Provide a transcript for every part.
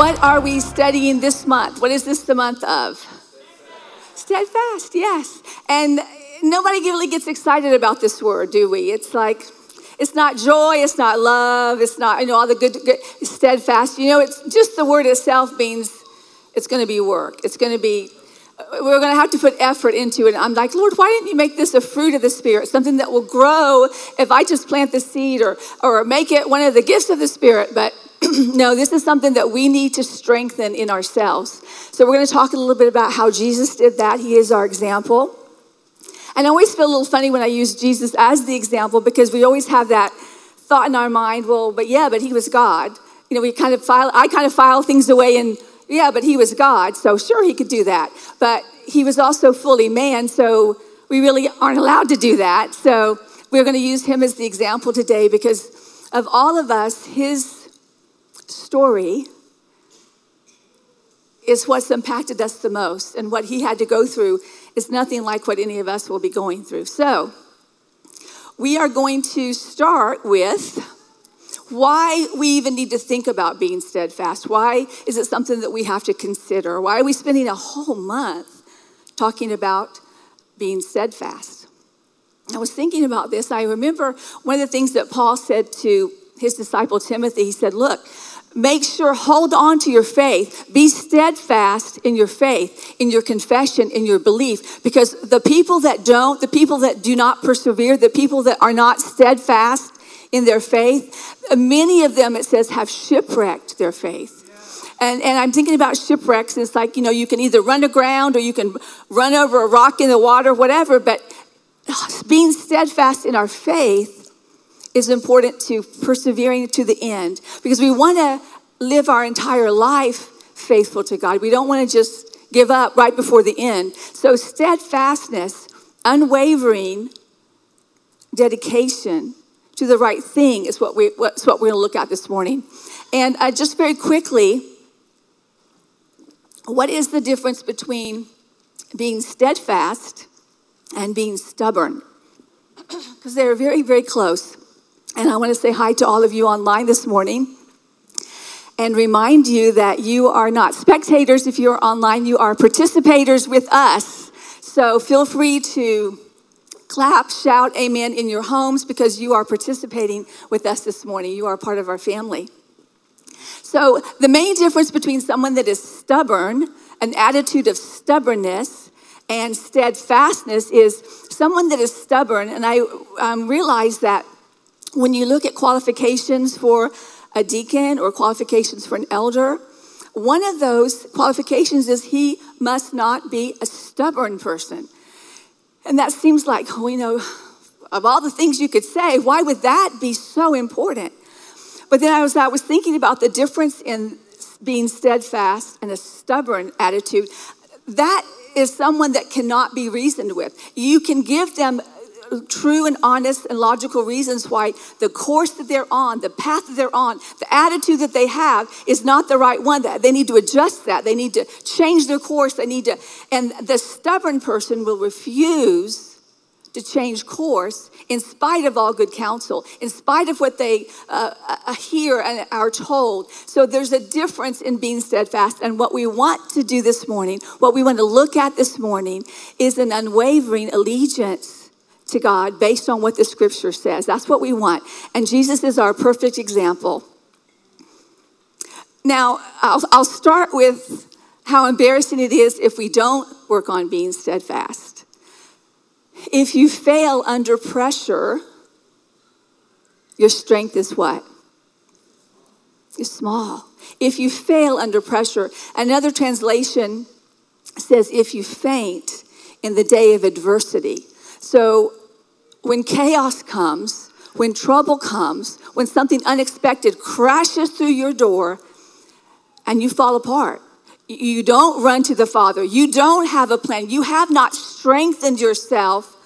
What are we studying this month? What is this the month of? Steadfast, yes. And nobody really gets excited about this word, do we? It's like, it's not joy, it's not love, it's not, you know, all the good, good steadfast. You know, it's just the word itself means it's going to be work. It's going to be, we're going to have to put effort into it. I'm like, Lord, why didn't you make this a fruit of the Spirit? Something that will grow if I just plant the seed or, or make it one of the gifts of the Spirit. But no, this is something that we need to strengthen in ourselves. So we're going to talk a little bit about how Jesus did that. He is our example. And I always feel a little funny when I use Jesus as the example because we always have that thought in our mind, well, but yeah, but he was God. You know, we kind of file, I kind of file things away and yeah, but he was God, so sure he could do that. But he was also fully man, so we really aren't allowed to do that. So we're going to use him as the example today because of all of us, his story is what's impacted us the most. And what he had to go through is nothing like what any of us will be going through. So we are going to start with why we even need to think about being steadfast. Why is it something that we have to consider? Why are we spending a whole month talking about being steadfast? I was thinking about this. I remember one of the things that Paul said to his disciple Timothy. He said, Look, make sure, hold on to your faith. Be steadfast in your faith, in your confession, in your belief. Because the people that don't, the people that do not persevere, the people that are not steadfast, in their faith. Many of them, it says, have shipwrecked their faith. And, and I'm thinking about shipwrecks. It's like, you know, you can either run aground or you can run over a rock in the water, whatever. But being steadfast in our faith is important to persevering to the end because we want to live our entire life faithful to God. We don't want to just give up right before the end. So, steadfastness, unwavering dedication to the right thing is what, we, what's what we're going to look at this morning. And uh, just very quickly, what is the difference between being steadfast and being stubborn? Because they're very, very close. And I want to say hi to all of you online this morning and remind you that you are not spectators if you're online, you are participators with us. So feel free to clap, shout amen in your homes because you are participating with us this morning. You are part of our family. So, the main difference between someone that is stubborn, an attitude of stubbornness, and steadfastness is someone that is stubborn. And I um, realize that when you look at qualifications for a deacon or qualifications for an elder, one of those qualifications is he must not be a stubborn person. And that seems like, oh, you know, of all the things you could say, why would that be so important? But then I was, I was thinking about the difference in being steadfast and a stubborn attitude. That is someone that cannot be reasoned with. You can give them true and honest and logical reasons why the course that they're on, the path that they're on, the attitude that they have is not the right one. That they need to adjust that. They need to change their course. They need to, and the stubborn person will refuse to change course in spite of all good counsel, in spite of what they uh, uh, hear and are told. So there's a difference in being steadfast. And what we want to do this morning, what we want to look at this morning, is an unwavering allegiance to God based on what the scripture says. That's what we want. And Jesus is our perfect example. Now, I'll, I'll start with how embarrassing it is if we don't work on being steadfast. If you fail under pressure, your strength is what? Is small. If you fail under pressure, another translation says, if you faint in the day of adversity. So when chaos comes, when trouble comes, when something unexpected crashes through your door and you fall apart, you don't run to the Father, you don't have a plan, you have not strengthened yourself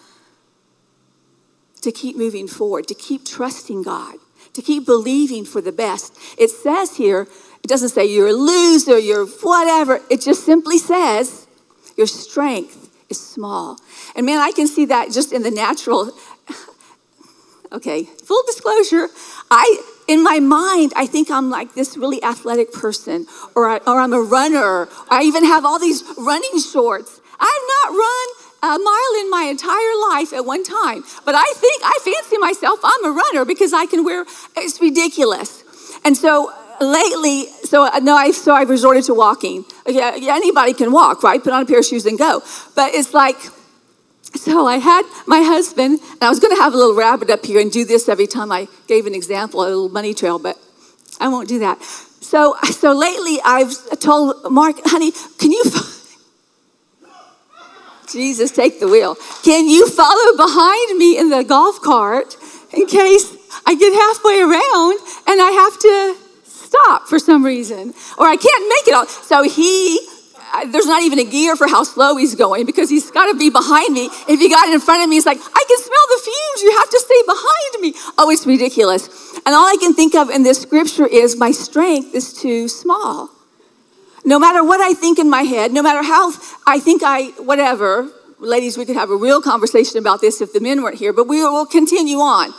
to keep moving forward, to keep trusting God, to keep believing for the best. It says here, it doesn't say you're a loser, you're whatever, it just simply says your strength is small. And man, I can see that just in the natural. okay, full disclosure, I in my mind, I think I'm like this really athletic person, or, I, or I'm a runner. I even have all these running shorts. I've not run a mile in my entire life at one time, but I think I fancy myself I'm a runner because I can wear. It's ridiculous, and so lately, so no, I so I've resorted to walking. Yeah, anybody can walk, right? Put on a pair of shoes and go. But it's like so I had my husband, and I was going to have a little rabbit up here and do this every time I gave an example, a little money trail, but I won't do that. So, so lately I've told Mark, honey, can you, Jesus, take the wheel. Can you follow behind me in the golf cart in case I get halfway around and I have to stop for some reason, or I can't make it all. So he there's not even a gear for how slow he's going because he's got to be behind me. If he got in front of me, he's like, I can smell the fumes. You have to stay behind me. Oh, it's ridiculous. And all I can think of in this scripture is my strength is too small. No matter what I think in my head, no matter how I think I, whatever, ladies, we could have a real conversation about this if the men weren't here, but we will continue on.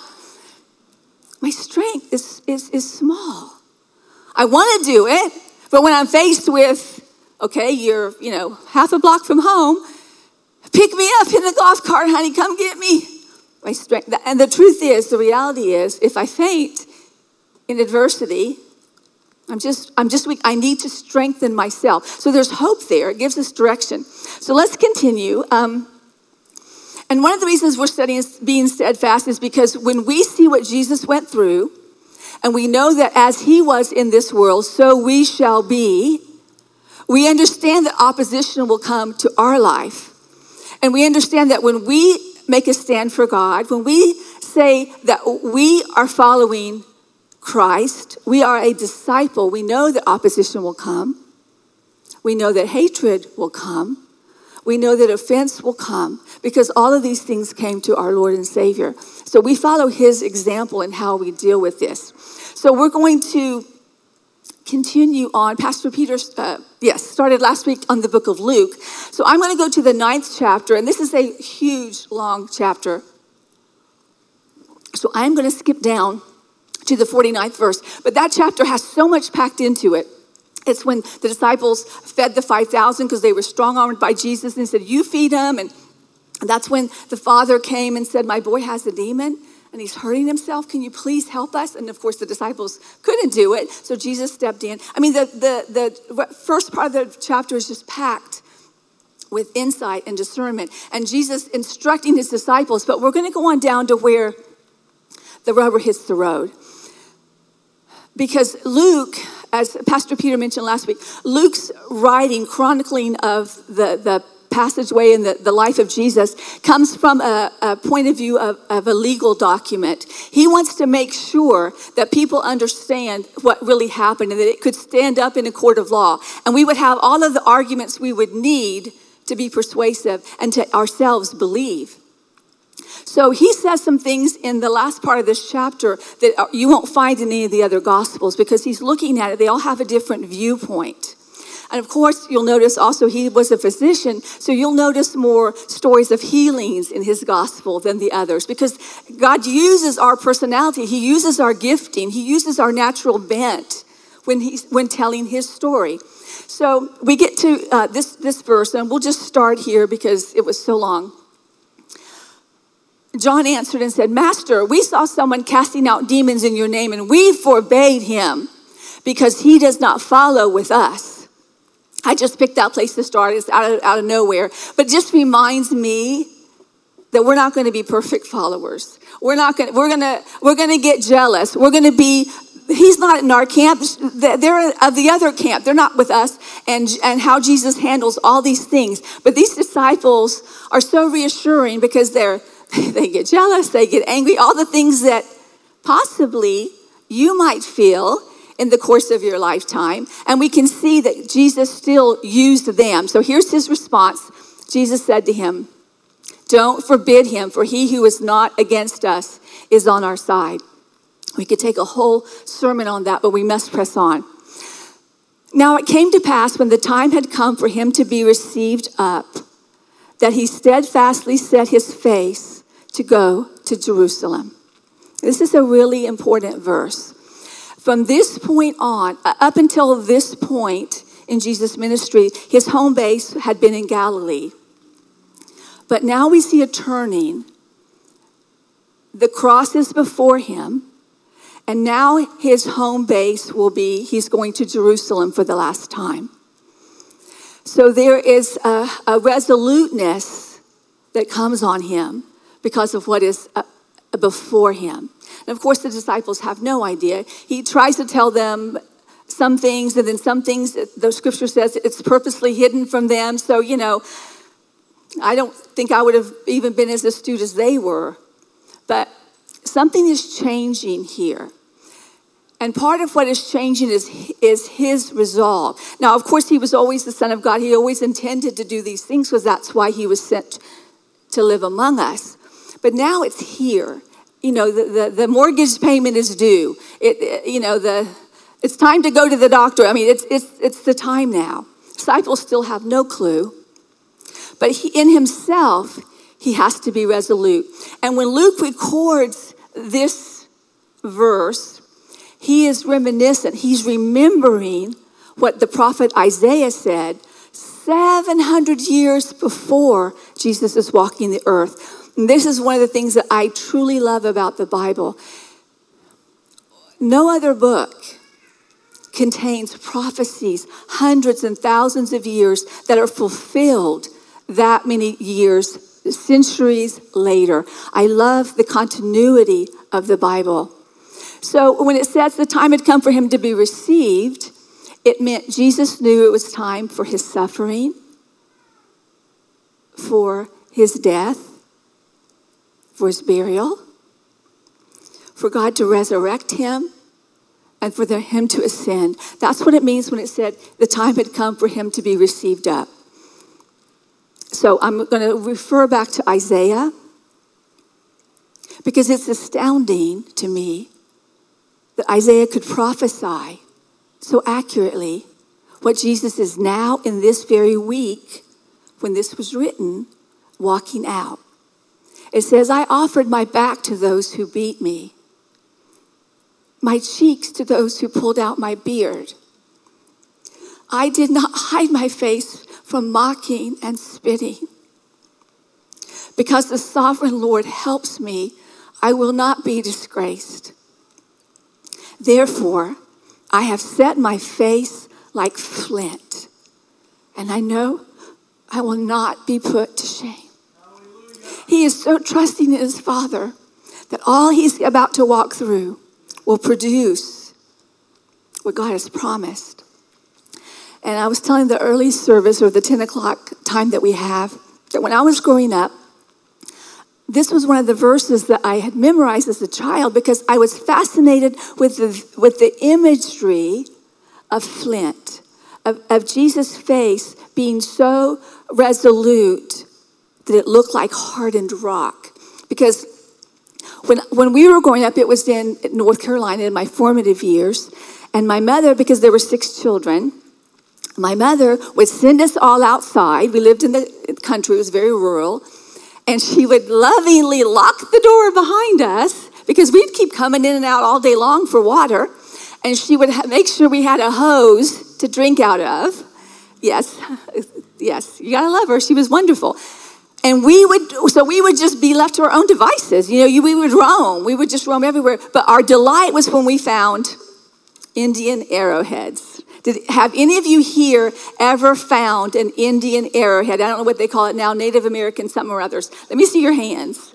My strength is, is, is small. I want to do it, but when I'm faced with Okay, you're, you know, half a block from home. Pick me up in the golf cart, honey, come get me. My strength. And the truth is, the reality is, if I faint in adversity, I'm just, I'm just weak. I need to strengthen myself. So there's hope there. It gives us direction. So let's continue. Um, and one of the reasons we're studying being steadfast is because when we see what Jesus went through, and we know that as he was in this world, so we shall be, we understand that opposition will come to our life. And we understand that when we make a stand for God, when we say that we are following Christ, we are a disciple, we know that opposition will come. We know that hatred will come. We know that offense will come because all of these things came to our Lord and Savior. So we follow his example in how we deal with this. So we're going to continue on. Pastor Peter, uh, yes, started last week on the book of Luke. So I'm going to go to the ninth chapter, and this is a huge, long chapter. So I'm going to skip down to the 49th verse. But that chapter has so much packed into it. It's when the disciples fed the 5,000 because they were strong armed by Jesus and said, You feed them. And that's when the father came and said, My boy has a demon and he's hurting himself. Can you please help us? And of course, the disciples couldn't do it. So Jesus stepped in. I mean, the, the, the first part of the chapter is just packed with insight and discernment. And Jesus instructing his disciples. But we're going to go on down to where the rubber hits the road. Because Luke, as Pastor Peter mentioned last week, Luke's writing, chronicling of the, the passageway in the, the life of Jesus comes from a, a point of view of, of a legal document. He wants to make sure that people understand what really happened and that it could stand up in a court of law. And we would have all of the arguments we would need to be persuasive and to ourselves believe. So he says some things in the last part of this chapter that you won't find in any of the other gospels because he's looking at it. They all have a different viewpoint. And of course, you'll notice also he was a physician, so you'll notice more stories of healings in his gospel than the others because God uses our personality, he uses our gifting, he uses our natural bent when he's when telling his story. So we get to uh, this this verse, and we'll just start here because it was so long. John answered and said, Master, we saw someone casting out demons in your name, and we forbade him because he does not follow with us. I just picked that place to start. It's out of, out of nowhere. But it just reminds me that we're not going to be perfect followers. We're not going we're going to, we're going to get jealous. We're going to be, he's not in our camp. They're of the other camp. They're not with us and, and how Jesus handles all these things. But these disciples are so reassuring because they're, they get jealous, they get angry, all the things that possibly you might feel in the course of your lifetime. And we can see that Jesus still used them. So here's his response Jesus said to him, Don't forbid him, for he who is not against us is on our side. We could take a whole sermon on that, but we must press on. Now it came to pass when the time had come for him to be received up that he steadfastly set his face to go to Jerusalem. This is a really important verse from this point on, uh, up until this point in Jesus' ministry, his home base had been in Galilee. But now we see a turning. The cross is before him, and now his home base will be he's going to Jerusalem for the last time. So there is a, a resoluteness that comes on him because of what is uh, before him. And of course, the disciples have no idea. He tries to tell them some things, and then some things, the scripture says it's purposely hidden from them. So, you know, I don't think I would have even been as astute as they were. But something is changing here. And part of what is changing is, is his resolve. Now, of course, he was always the Son of God. He always intended to do these things because that's why he was sent to live among us. But now it's here. You know, the, the, the mortgage payment is due. It, you know, the, it's time to go to the doctor. I mean, it's, it's, it's the time now. Disciples still have no clue. But he, in himself, he has to be resolute. And when Luke records this verse, he is reminiscent. He's remembering what the prophet Isaiah said 700 years before Jesus is walking the earth. And this is one of the things that I truly love about the Bible. No other book contains prophecies hundreds and thousands of years that are fulfilled that many years, centuries later. I love the continuity of the Bible. So when it says the time had come for him to be received, it meant Jesus knew it was time for his suffering, for his death, for his burial, for God to resurrect him, and for the, him to ascend. That's what it means when it said the time had come for him to be received up. So I'm going to refer back to Isaiah because it's astounding to me that Isaiah could prophesy so accurately what Jesus is now in this very week when this was written walking out. It says, I offered my back to those who beat me, my cheeks to those who pulled out my beard. I did not hide my face from mocking and spitting. Because the sovereign Lord helps me, I will not be disgraced. Therefore, I have set my face like flint, and I know I will not be put to shame. He is so trusting in his Father that all he's about to walk through will produce what God has promised. And I was telling the early service or the 10 o'clock time that we have that when I was growing up, this was one of the verses that I had memorized as a child because I was fascinated with the, with the imagery of flint, of, of Jesus' face being so resolute that it looked like hardened rock. Because when, when we were growing up, it was in North Carolina in my formative years. And my mother, because there were six children, my mother would send us all outside. We lived in the country, it was very rural and she would lovingly lock the door behind us because we'd keep coming in and out all day long for water. And she would make sure we had a hose to drink out of. Yes, yes, you gotta love her. She was wonderful. And we would, so we would just be left to our own devices. You know, we would roam. We would just roam everywhere. But our delight was when we found Indian arrowheads. Did, have any of you here ever found an Indian arrowhead? I don't know what they call it now, Native American something or others. Let me see your hands.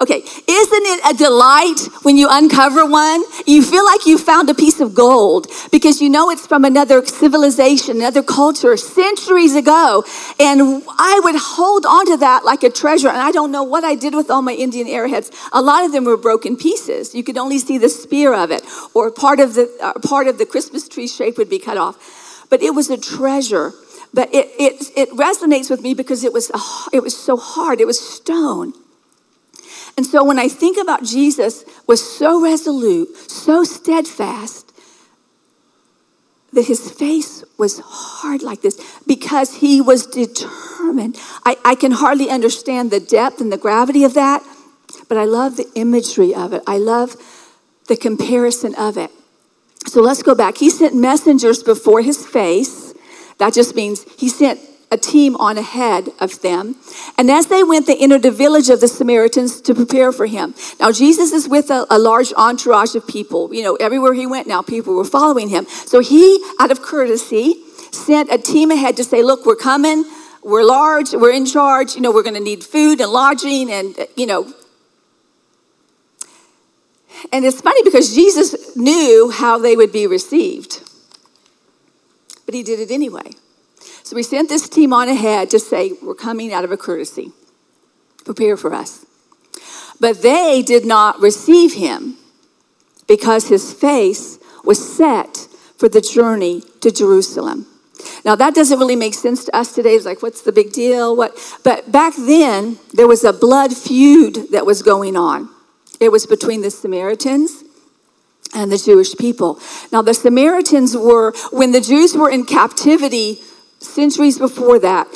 Okay, isn't it a delight when you uncover one? You feel like you found a piece of gold because you know it's from another civilization, another culture, centuries ago. And I would hold on to that like a treasure. And I don't know what I did with all my Indian arrowheads. A lot of them were broken pieces. You could only see the spear of it, or part of the uh, part of the Christmas tree shape would be cut off. But it was a treasure. But it, it, it resonates with me because it was, it was so hard. It was stone. And so when I think about Jesus was so resolute, so steadfast, that his face was hard like this because he was determined. I, I can hardly understand the depth and the gravity of that, but I love the imagery of it. I love the comparison of it. So let's go back. He sent messengers before his face. That just means he sent a team on ahead of them. And as they went, they entered the village of the Samaritans to prepare for him. Now, Jesus is with a, a, large entourage of people. You know, everywhere he went now, people were following him. So he, out of courtesy, sent a team ahead to say, Look, we're coming. We're large. We're in charge. You know, we're going to need food and lodging and, you know. And it's funny because Jesus knew how they would be received, but he did it anyway. So we sent this team on ahead to say, We're coming out of a courtesy. Prepare for us. But they did not receive him because his face was set for the journey to Jerusalem. Now that doesn't really make sense to us today. It's like, what's the big deal? What? But back then, there was a blood feud that was going on. It was between the Samaritans and the Jewish people. Now the Samaritans were, when the Jews were in captivity, centuries before that,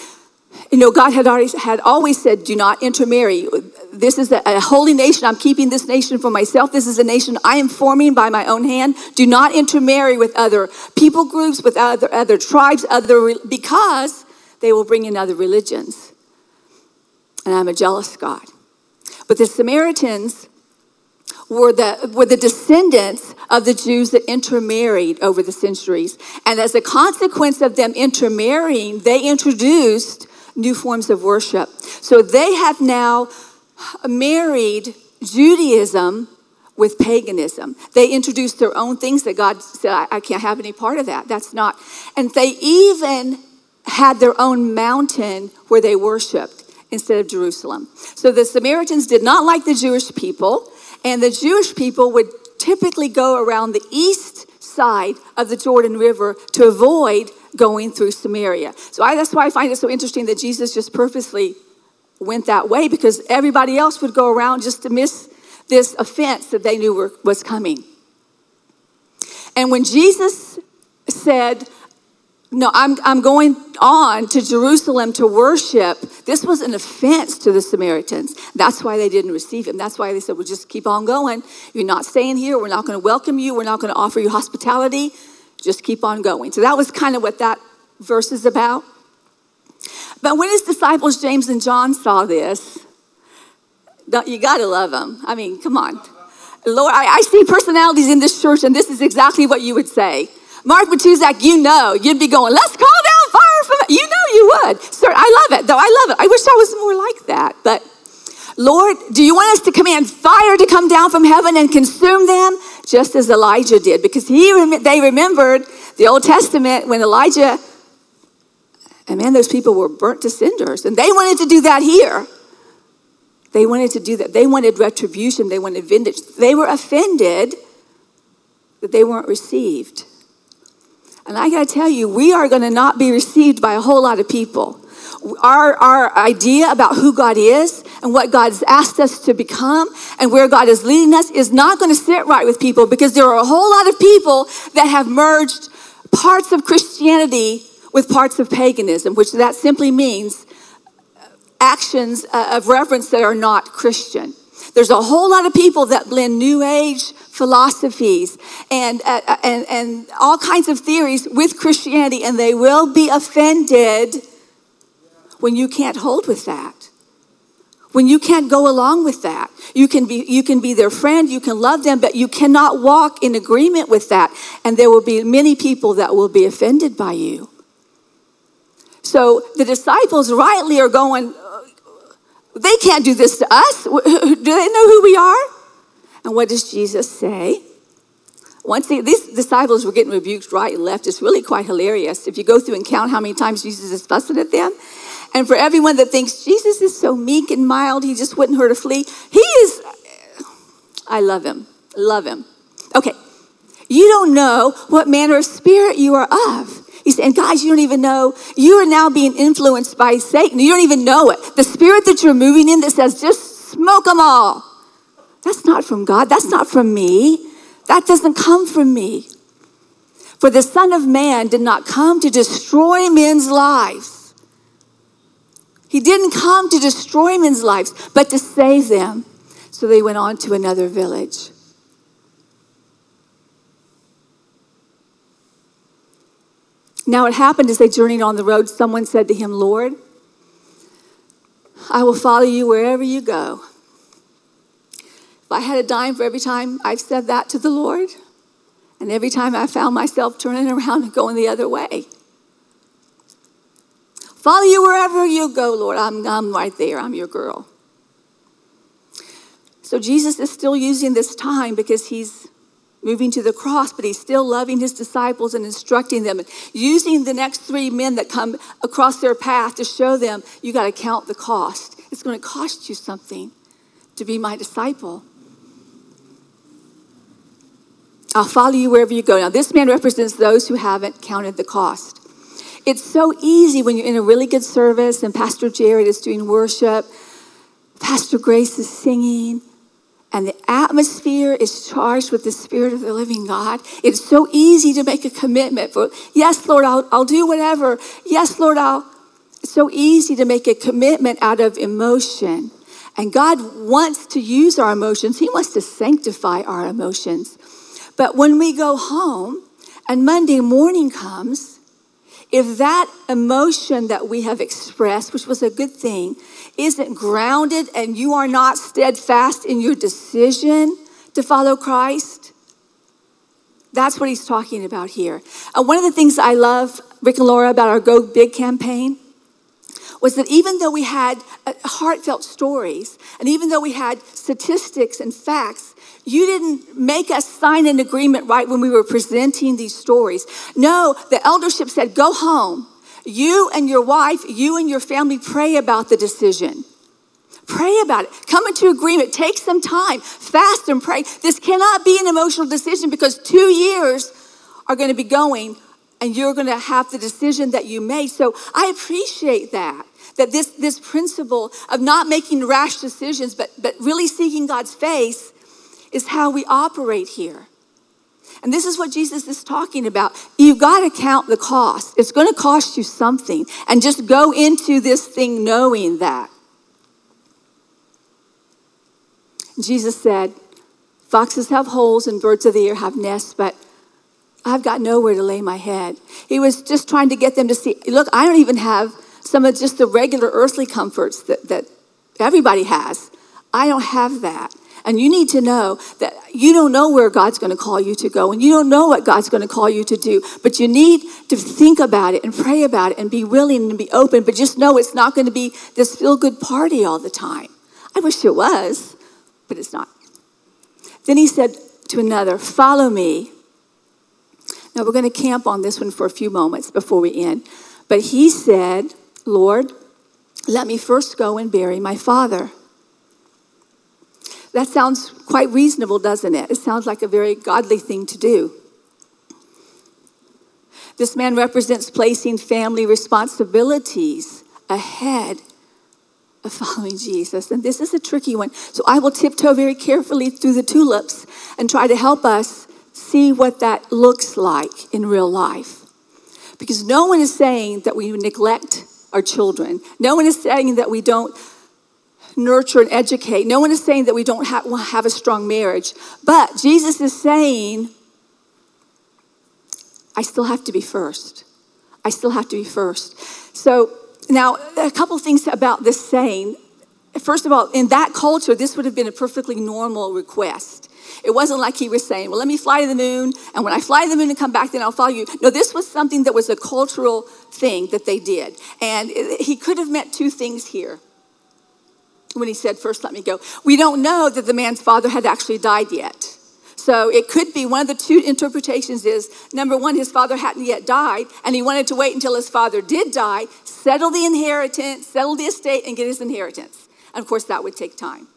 you know, God had always, had always said, do not intermarry. This is a, a, holy nation. I'm keeping this nation for myself. This is a nation I am forming by my own hand. Do not intermarry with other people groups, with other, other tribes, other, because they will bring in other religions. And I'm a jealous God. But the Samaritans were the, were the descendants of the Jews that intermarried over the centuries. And as a consequence of them intermarrying, they introduced new forms of worship. So they have now married Judaism with paganism. They introduced their own things that God said, I, I can't have any part of that. That's not. And they even had their own mountain where they worshiped instead of Jerusalem. So the Samaritans did not like the Jewish people. And the Jewish people would typically go around the east side of the Jordan River to avoid going through Samaria. So I, that's why I find it so interesting that Jesus just purposely went that way because everybody else would go around just to miss this offense that they knew were, was coming. And when Jesus said, no, I'm, I'm going on to Jerusalem to worship. This was an offense to the Samaritans. That's why they didn't receive him. That's why they said, Well, just keep on going. You're not staying here. We're not going to welcome you. We're not going to offer you hospitality. Just keep on going. So that was kind of what that verse is about. But when his disciples, James and John, saw this, you got to love them. I mean, come on. Lord, I, I see personalities in this church, and this is exactly what you would say. Mark Matuzak, you know, you'd be going, let's call down fire from You know you would. Sir, I love it, though. I love it. I wish I was more like that. But Lord, do you want us to command fire to come down from heaven and consume them? Just as Elijah did, because he they remembered the Old Testament when Elijah, and man, those people were burnt to cinders, and they wanted to do that here. They wanted to do that. They wanted retribution. They wanted vintage. They were offended that they weren't received. And I got to tell you, we are going to not be received by a whole lot of people. Our, our idea about who God is and what God has asked us to become and where God is leading us is not going to sit right with people because there are a whole lot of people that have merged parts of Christianity with parts of paganism, which that simply means actions uh, of reverence that are not Christian. There's a whole lot of people that blend New Age philosophies and, uh, uh, and, and all kinds of theories with Christianity, and they will be offended when you can't hold with that. When you can't go along with that, you can, be, you can be their friend, you can love them, but you cannot walk in agreement with that. And there will be many people that will be offended by you. So the disciples rightly are going, they can't do this to us. Do they know who we are? And what does Jesus say? Once these disciples were getting rebuked right and left, it's really quite hilarious. If you go through and count how many times Jesus is fussing at them, and for everyone that thinks Jesus is so meek and mild, he just wouldn't hurt a flea, he is. I love him. Love him. Okay, you don't know what manner of spirit you are of. He's saying, guys, you don't even know. You are now being influenced by Satan. You don't even know it. The spirit that you're moving in that says, just smoke them all. That's not from God. That's not from me. That doesn't come from me. For the Son of Man did not come to destroy men's lives. He didn't come to destroy men's lives, but to save them. So they went on to another village. Now it happened as they journeyed on the road, someone said to him, Lord, I will follow you wherever you go. If I had a dime for every time I've said that to the Lord, and every time I found myself turning around and going the other way. Follow you wherever you go, Lord. I'm, I'm right there. I'm your girl. So Jesus is still using this time because he's moving to the cross, but he's still loving his disciples and instructing them, and using the next three men that come across their path to show them you got to count the cost. It's going to cost you something to be my disciple. I'll follow you wherever you go. Now, this man represents those who haven't counted the cost. It's so easy when you're in a really good service and Pastor Jared is doing worship, Pastor Grace is singing, and the atmosphere is charged with the Spirit of the living God. It's so easy to make a commitment for, yes, Lord, I'll, I'll do whatever. Yes, Lord, I'll. It's so easy to make a commitment out of emotion. And God wants to use our emotions, He wants to sanctify our emotions. But when we go home and Monday morning comes, if that emotion that we have expressed, which was a good thing, isn't grounded and you are not steadfast in your decision to follow Christ, that's what he's talking about here. One of the things I love, Rick and Laura, about our Go Big campaign was that even though we had uh, heartfelt stories and even though we had statistics and facts, you didn't make us sign an agreement right when we were presenting these stories. No, the eldership said, go home. You and your wife, you and your family pray about the decision. Pray about it. Come into agreement. Take some time. Fast and pray. This cannot be an emotional decision because two years are going to be going and you're going to have the decision that you made. So I appreciate that. That this, this principle of not making rash decisions, but, but really seeking God's face is how we operate here. And this is what Jesus is talking about. You've got to count the cost. It's going to cost you something. And just go into this thing knowing that. Jesus said, Foxes have holes and birds of the air have nests, but I've got nowhere to lay my head. He was just trying to get them to see look, I don't even have some of just the regular earthly comforts that, that everybody has. I don't have that. And you need to know that you don't know where God's going to call you to go, and you don't know what God's going to call you to do, but you need to think about it and pray about it and be willing and be open, but just know it's not going to be this feel good party all the time. I wish it was, but it's not. Then he said to another, Follow me. Now we're going to camp on this one for a few moments before we end. But he said, Lord, let me first go and bury my father. That sounds quite reasonable, doesn't it? It sounds like a very godly thing to do. This man represents placing family responsibilities ahead of following Jesus. And this is a tricky one. So I will tiptoe very carefully through the tulips and try to help us see what that looks like in real life. Because no one is saying that we neglect our children, no one is saying that we don't nurture and educate. No one is saying that we don't have, have a strong marriage. But Jesus is saying, I still have to be first. I still have to be first. So now, a couple things about this saying. First of all, in that culture, this would have been a perfectly normal request. It wasn't like he was saying, Well, let me fly to the moon, and when I fly to the moon and come back, then I'll follow you. No, this was something that was a cultural thing that they did. And he could have meant two things here when he said, First, let me go. We don't know that the man's father had actually died yet. So it could be one of the two interpretations is number one, his father hadn't yet died, and he wanted to wait until his father did die, settle the inheritance, settle the estate, and get his inheritance. And of course, that would take time.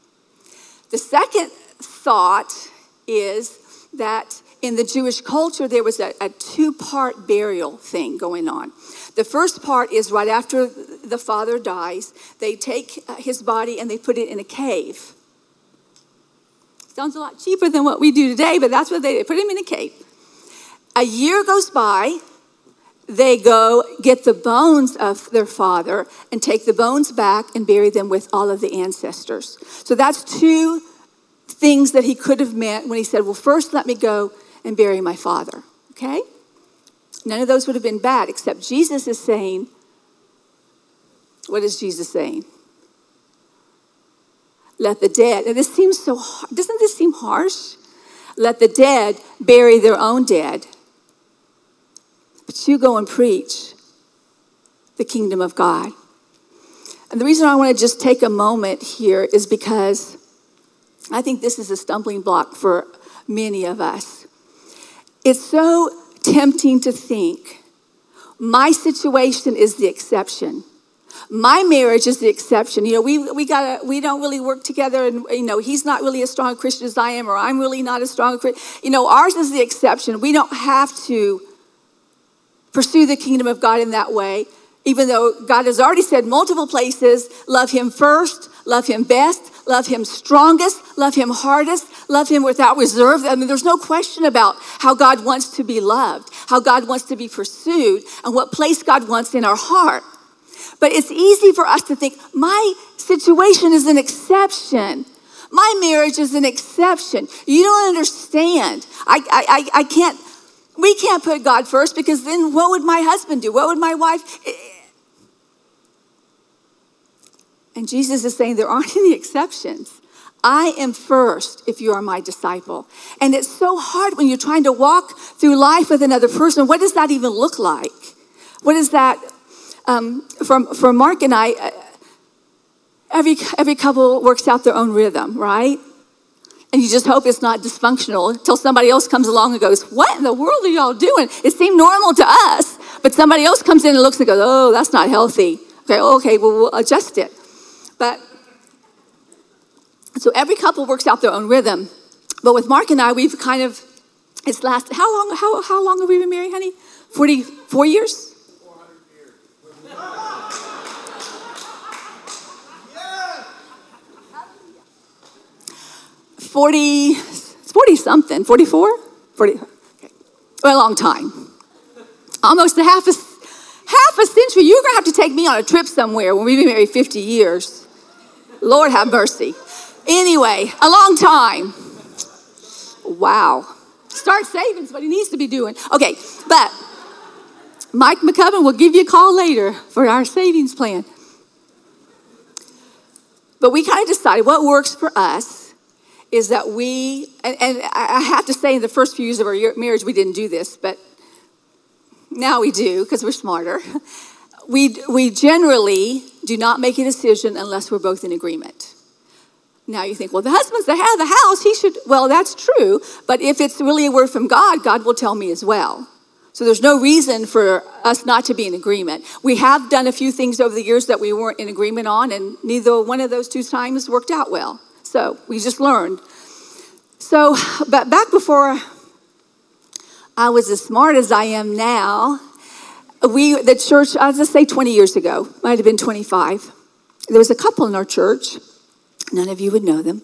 The second thought is that in the Jewish culture, there was a, a two part burial thing going on. The first part is right after the father dies, they take his body and they put it in a cave. Sounds a lot cheaper than what we do today, but that's what they did. Put him in a cave. A year goes by, they go get the bones of their father and take the bones back and bury them with all of the ancestors. So that's two things that he could have meant when he said, Well, first let me go and bury my father. Okay? None of those would have been bad, except Jesus is saying, what is Jesus saying? Let the dead, and this seems so, doesn't this seem harsh? Let the dead bury their own dead. But you go and preach the kingdom of God. And the reason I want to just take a moment here is because I think this is a stumbling block for many of us. It's so tempting to think my situation is the exception. My marriage is the exception. You know, we, we gotta we don't really work together, and you know, he's not really as strong a Christian as I am, or I'm really not as strong a Christian. You know, ours is the exception. We don't have to pursue the kingdom of God in that way even though God has already said multiple places love Him first, love Him best, love Him strongest, love Him hardest, love Him without reserve. I mean, there's no question about how God wants to be loved, how God wants to be pursued, and what place God wants in our heart. But it's easy for us to think, my situation is an exception. My marriage is an exception. You don't understand. I, I, I, can't, we can't put God first because then what would my husband do? What would my wife? And Jesus is saying there aren't any exceptions. I am first if you are my disciple. And it's so hard when you're trying to walk through life with another person. What does that even look like? What is that? Um, for, for Mark and I, uh, every, every couple works out their own rhythm, right? And you just hope it's not dysfunctional until somebody else comes along and goes, What in the world are y'all doing? It seemed normal to us, but somebody else comes in and looks and goes, Oh, that's not healthy. Okay, okay, well, we'll adjust it. But so every couple works out their own rhythm. But with Mark and I, we've kind of it's lasted how long how, how long have we been married, honey? 44 years? 40, 40 something, 44? 40, okay. a long time. Almost a half a, half a century. You're to have to take me on a trip somewhere when we've been married 50 years. Lord have mercy. Anyway, a long time. Wow. Start saving is what he needs to be doing. Okay, but Mike McCubbin will give you a call later for our savings plan. But we kind of decided what works for us is that we, and, and, I have to say, in the first few years of our marriage, we didn't do this, but now we do because we're smarter. We, we generally do not make a decision unless we're both in agreement. Now you think, well, the husband's the head of the house. He should, well, that's true. But if it's really a word from God, God will tell me as well. So there's no reason for us not to be in agreement. We have done a few things over the years that we weren't in agreement on, and neither one of those two times worked out well. So we just learned. So, but back before I was as smart as I am now, we, the church, I'll just say 20 years ago, might have been 25. There was a couple in our church. None of you would know them.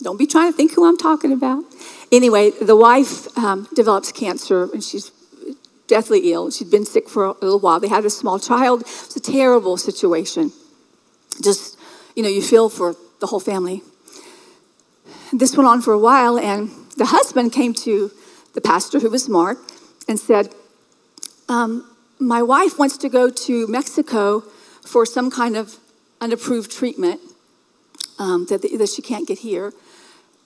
Don't be trying to think who I'm talking about. Anyway, the wife um, develops cancer and she's deathly ill. She'd been sick for a little while. They had a small child. It's a terrible situation. Just, you know, you feel for the whole family. This went on for a while, and the husband came to the pastor, who was Mark, and said, um, my wife wants to go to Mexico for some kind of unapproved treatment um, that, that she can't get here.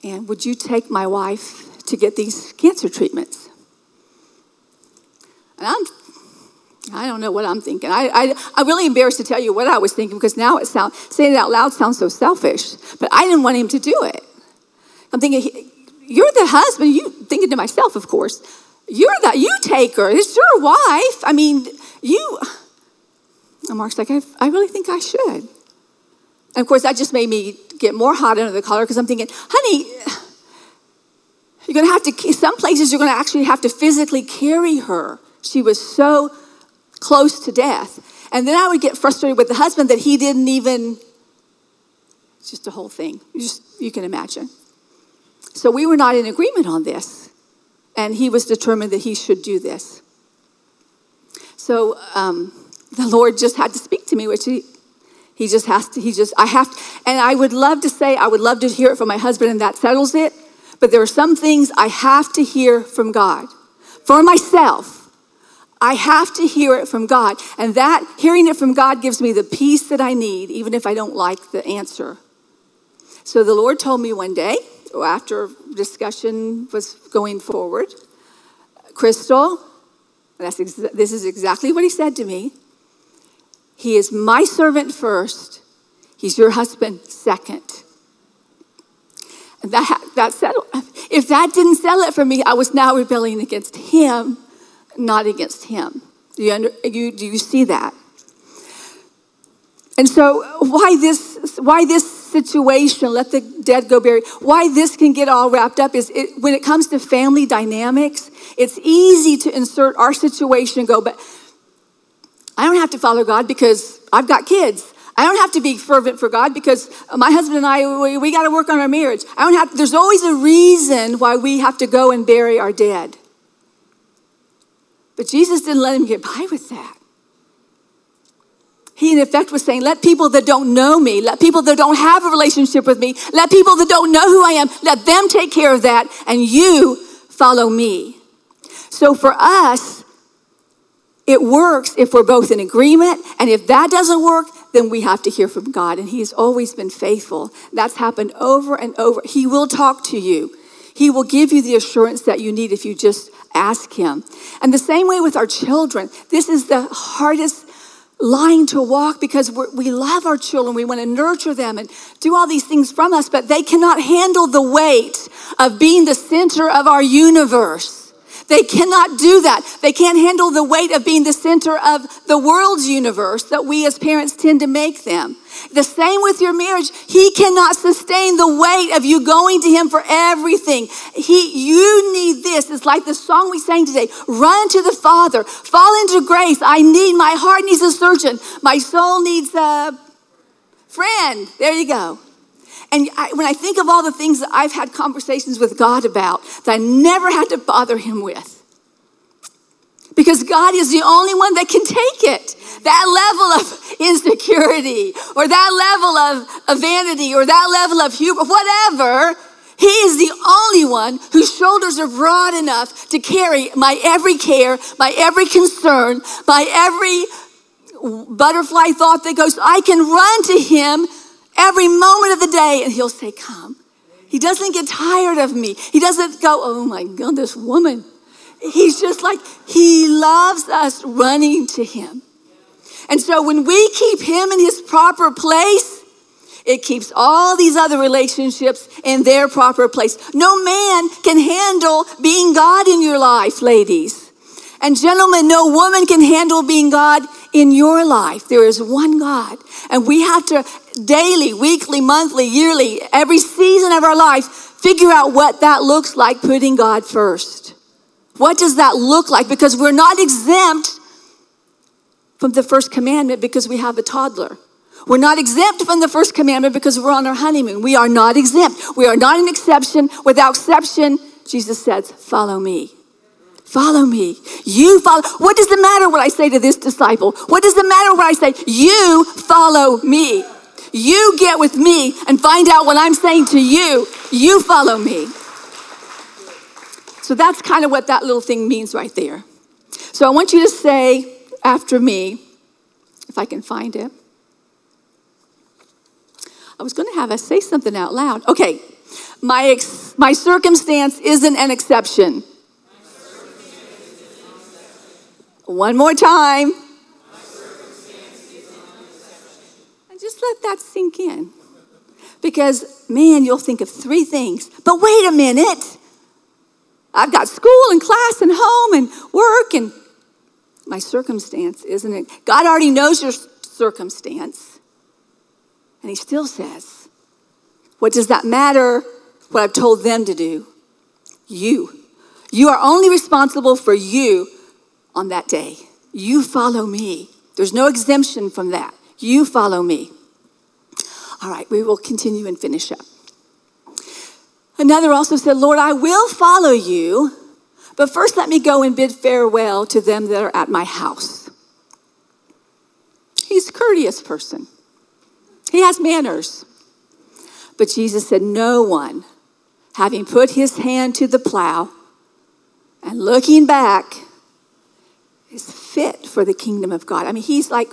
And would you take my wife to get these cancer treatments? And I'm, I don't know what I'm thinking. I, I, I'm really embarrassed to tell you what I was thinking because now it sounds, saying it out loud sounds so selfish. But I didn't want him to do it. I'm thinking, you're the husband. You thinking to myself, of course. You're that, you take her. It's your wife. I mean, you. And Mark's like, I, I really think I should. And of course, that just made me get more hot under the collar because I'm thinking, honey, you're going to have to, some places you're going to actually have to physically carry her. She was so close to death. And then I would get frustrated with the husband that he didn't even, it's just a whole thing. You just, you can imagine. So we were not in agreement on this and he was determined that he should do this. So um, the Lord just had to speak to me, which he, he just has to, he just, I have to, and I would love to say, I would love to hear it from my husband, and that settles it. But there are some things I have to hear from God for myself. I have to hear it from God. And that, hearing it from God, gives me the peace that I need, even if I don't like the answer. So the Lord told me one day, after discussion was going forward, Crystal, that's ex- this is exactly what he said to me. He is my servant first, he's your husband second. And that, that settled. If that didn't settle it for me, I was now rebelling against him, not against him. Do you, under, you, do you see that? And so, why this, why this situation, let the dead go buried, why this can get all wrapped up is it, when it comes to family dynamics, it's easy to insert our situation and go, but I don't have to follow God because I've got kids. I don't have to be fervent for God because my husband and I, we, we got to work on our marriage. I don't have, there's always a reason why we have to go and bury our dead. But Jesus didn't let him get by with that. He, in effect, was saying, Let people that don't know me, let people that don't have a relationship with me, let people that don't know who I am, let them take care of that, and you follow me. So for us, it works if we're both in agreement, and if that doesn't work, then we have to hear from God. And He has always been faithful. That's happened over and over. He will talk to you, He will give you the assurance that you need if you just ask Him. And the same way with our children. This is the hardest line to walk because we love our children. We want to nurture them and do all these things from us, but they cannot handle the weight of being the center of our universe. They cannot do that. They can't handle the weight of being the center of the world's universe that we as parents tend to make them. The same with your marriage. He cannot sustain the weight of you going to him for everything. He, you need this. It's like the song we sang today. Run to the Father. Fall into grace. I need, my heart needs a surgeon. My soul needs a friend. There you go. And I, when I think of all the things that I've had conversations with God about that I never had to bother Him with, because God is the only one that can take it. That level of insecurity, or that level of, of vanity, or that level of humor, whatever, He is the only one whose shoulders are broad enough to carry my every care, my every concern, my every butterfly thought that goes, I can run to Him every moment of the day, and he'll say, Come. He doesn't get tired of me. He doesn't go, Oh my God, this woman. He's just like, He loves us running to Him. And so when we keep Him in His proper place, it keeps all these other relationships in their proper place. No man can handle being God in your life, ladies. And gentlemen, no woman can handle being God in your life. There is one God. And we have to daily, weekly, monthly, yearly, every season of our life, figure out what that looks like putting God first. What does that look like? Because we're not exempt from the first commandment because we have a toddler. We're not exempt from the first commandment because we're on our honeymoon. We are not exempt. We are not an exception. Without exception, Jesus says, Follow me. Follow me. You follow. What does it matter what I say to this disciple? What does it matter what I say? You follow me. You get with me and find out what I'm saying to you. You follow me. So that's kind of what that little thing means right there. So I want you to say after me, if I can find it. I was going to have us say something out loud. Okay, my, ex- my circumstance isn't an exception. One more time. And just let that sink in. Because, man, you'll think of three things. But wait a minute. I've got school and class and home and work and my circumstance, isn't it? God already knows your circumstance. And He still says, What does that matter? What I've told them to do? You. You are only responsible for you on that day. You follow me. There's no exemption from that. You follow me. All right, we will continue and finish up. Another also said, Lord, I will follow you, but first let me go and bid farewell to them that are at my house. He's a courteous person, he has manners. But Jesus said, No one, having put his hand to the plow and looking back, is fit for the kingdom of God. I mean, he's like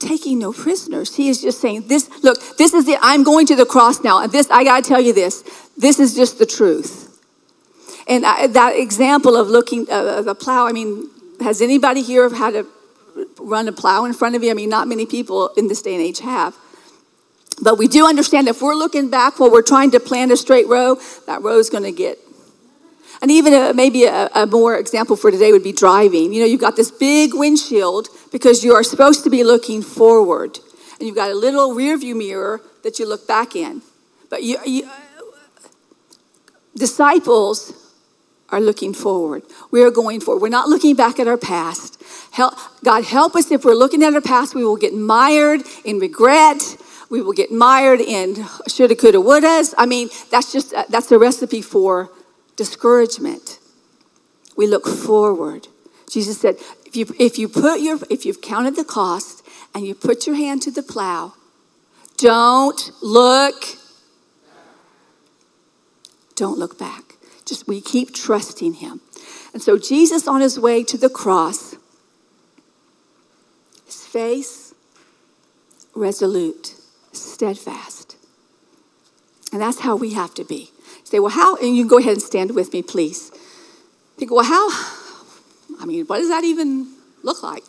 taking no prisoners. He is just saying, This, look, this is it. I'm going to the cross now. And this, I got to tell you this this is just the truth. And I, that example of looking uh, of a plow, I mean, has anybody here had to run a plow in front of you? I mean, not many people in this day and age have. But we do understand if we're looking back while we're trying to plan a straight row, that row is going to get. And even a, maybe a, a more example for today would be driving. You know, you've got this big windshield because you are supposed to be looking forward, and you've got a little rear view mirror that you look back in. But you, you disciples are looking forward. We are going forward. We're not looking back at our past. Help, God, help us if we're looking at our past, we will get mired in regret we will get mired in shoulda, coulda, wouldas. I mean, that's just uh, that's a recipe for discouragement. We look forward. Jesus said, if you if you put your if you've counted the cost and you put your hand to the plow, don't look. Don't look back. Just we keep trusting him. And so Jesus on his way to the cross, his face resolute steadfast. And that's how we have to be. Say, well, how, and you can go ahead and stand with me, please. Think, well, how, I mean, what does that even look like?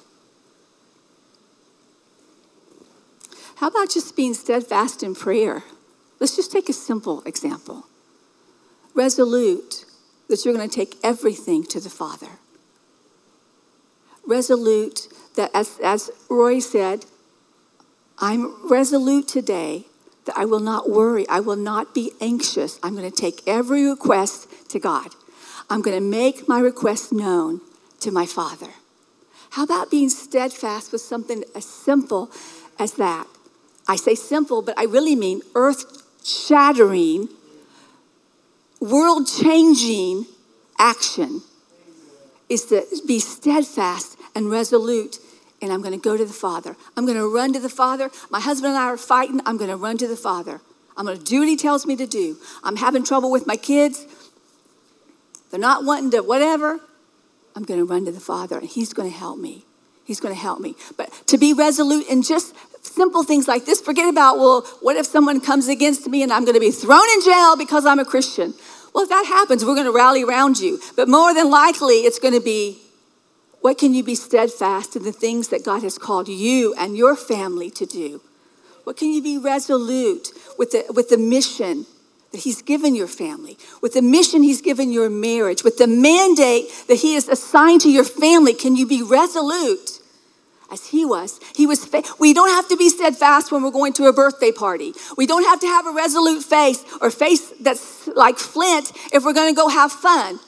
How about just being steadfast in prayer? Let's just take a simple example. Resolute that you're going to take everything to the Father. Resolute that, as, as Roy said, I'm resolute today that I will not worry. I will not be anxious. I'm going to take every request to God. I'm going to make my request known to my Father. How about being steadfast with something as simple as that? I say simple, but I really mean earth shattering, world changing action is to be steadfast and resolute and I'm going to go to the Father. I'm going to run to the Father. My husband and I are fighting. I'm going to run to the Father. I'm going to do what He tells me to do. I'm having trouble with my kids. They're not wanting to whatever. I'm going to run to the Father, and He's going to help me. He's going to help me. But to be resolute in just simple things like this, forget about, well, what if someone comes against me and I'm going to be thrown in jail because I'm a Christian? Well, if that happens, we're going to rally around you. But more than likely, it's going to be what can you be steadfast in the things that God has called you and your family to do? What can you be resolute with the, with the mission that He's given your family, with the mission He's given your marriage, with the mandate that He has assigned to your family? Can you be resolute? As he was. He was fa- we don't have to be steadfast when we're going to a birthday party. We don't have to have a resolute face or face that's like flint if we're going to go have fun.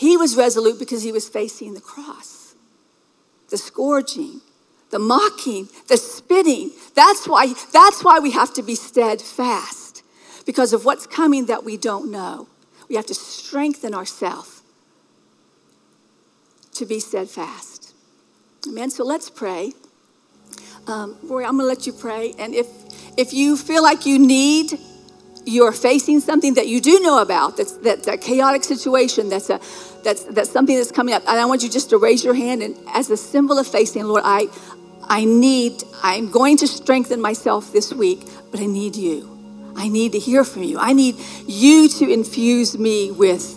He was resolute because he was facing the cross, the scourging, the mocking, the spitting. That's why, that's why we have to be steadfast because of what's coming that we don't know. We have to strengthen ourselves to be steadfast. Amen. So let's pray. Um, Roy, I'm going to let you pray. And if, if you feel like you need you're facing something that you do know about that's, that's a chaotic situation that's a that's that's something that's coming up and i want you just to raise your hand and as a symbol of saying lord i i need i'm going to strengthen myself this week but i need you i need to hear from you i need you to infuse me with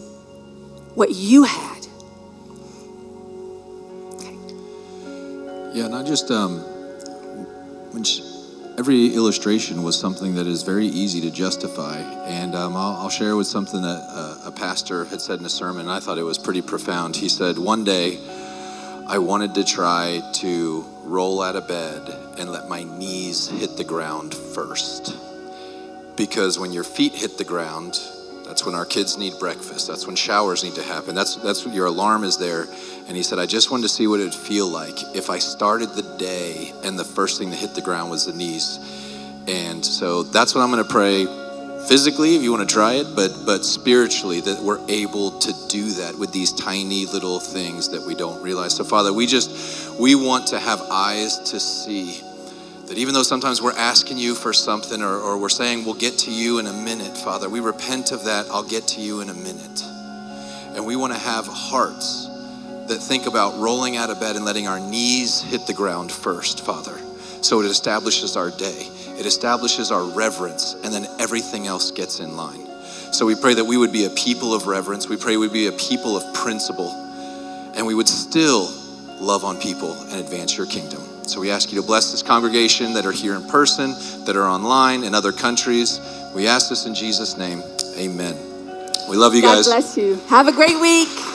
what you had okay. yeah not just um when she, every illustration was something that is very easy to justify. And um, I'll, I'll, share with something that uh, a pastor had said in a sermon. I thought it was pretty profound. He said, One day I wanted to try to roll out of bed and let my knees hit the ground first. Because when your feet hit the ground, that's when our kids need breakfast. That's when showers need to happen. That's that's what your alarm is there. And he said, I just wanted to see what it'd feel like if I started the day and the first thing that hit the ground was the knees. And so that's what I'm going to pray physically if you want to try it, but but spiritually that we're able to do that with these tiny little things that we don't realize. So Father, we just we want to have eyes to see that even though sometimes we're asking you for something or, or we're saying we'll get to you in a minute, Father, we repent of that. I'll get to you in a minute. And we want to have hearts that think about rolling out of bed and letting our knees hit the ground first, Father. So it establishes our day, it establishes our reverence, and then everything else gets in line. So we pray that we would be a people of reverence. We pray we'd be a people of principle, and we would still love on people and advance your kingdom. So we ask you to bless this congregation that are here in person, that are online in other countries. We ask this in Jesus' name. Amen. We love you God guys. God bless you. Have a great week.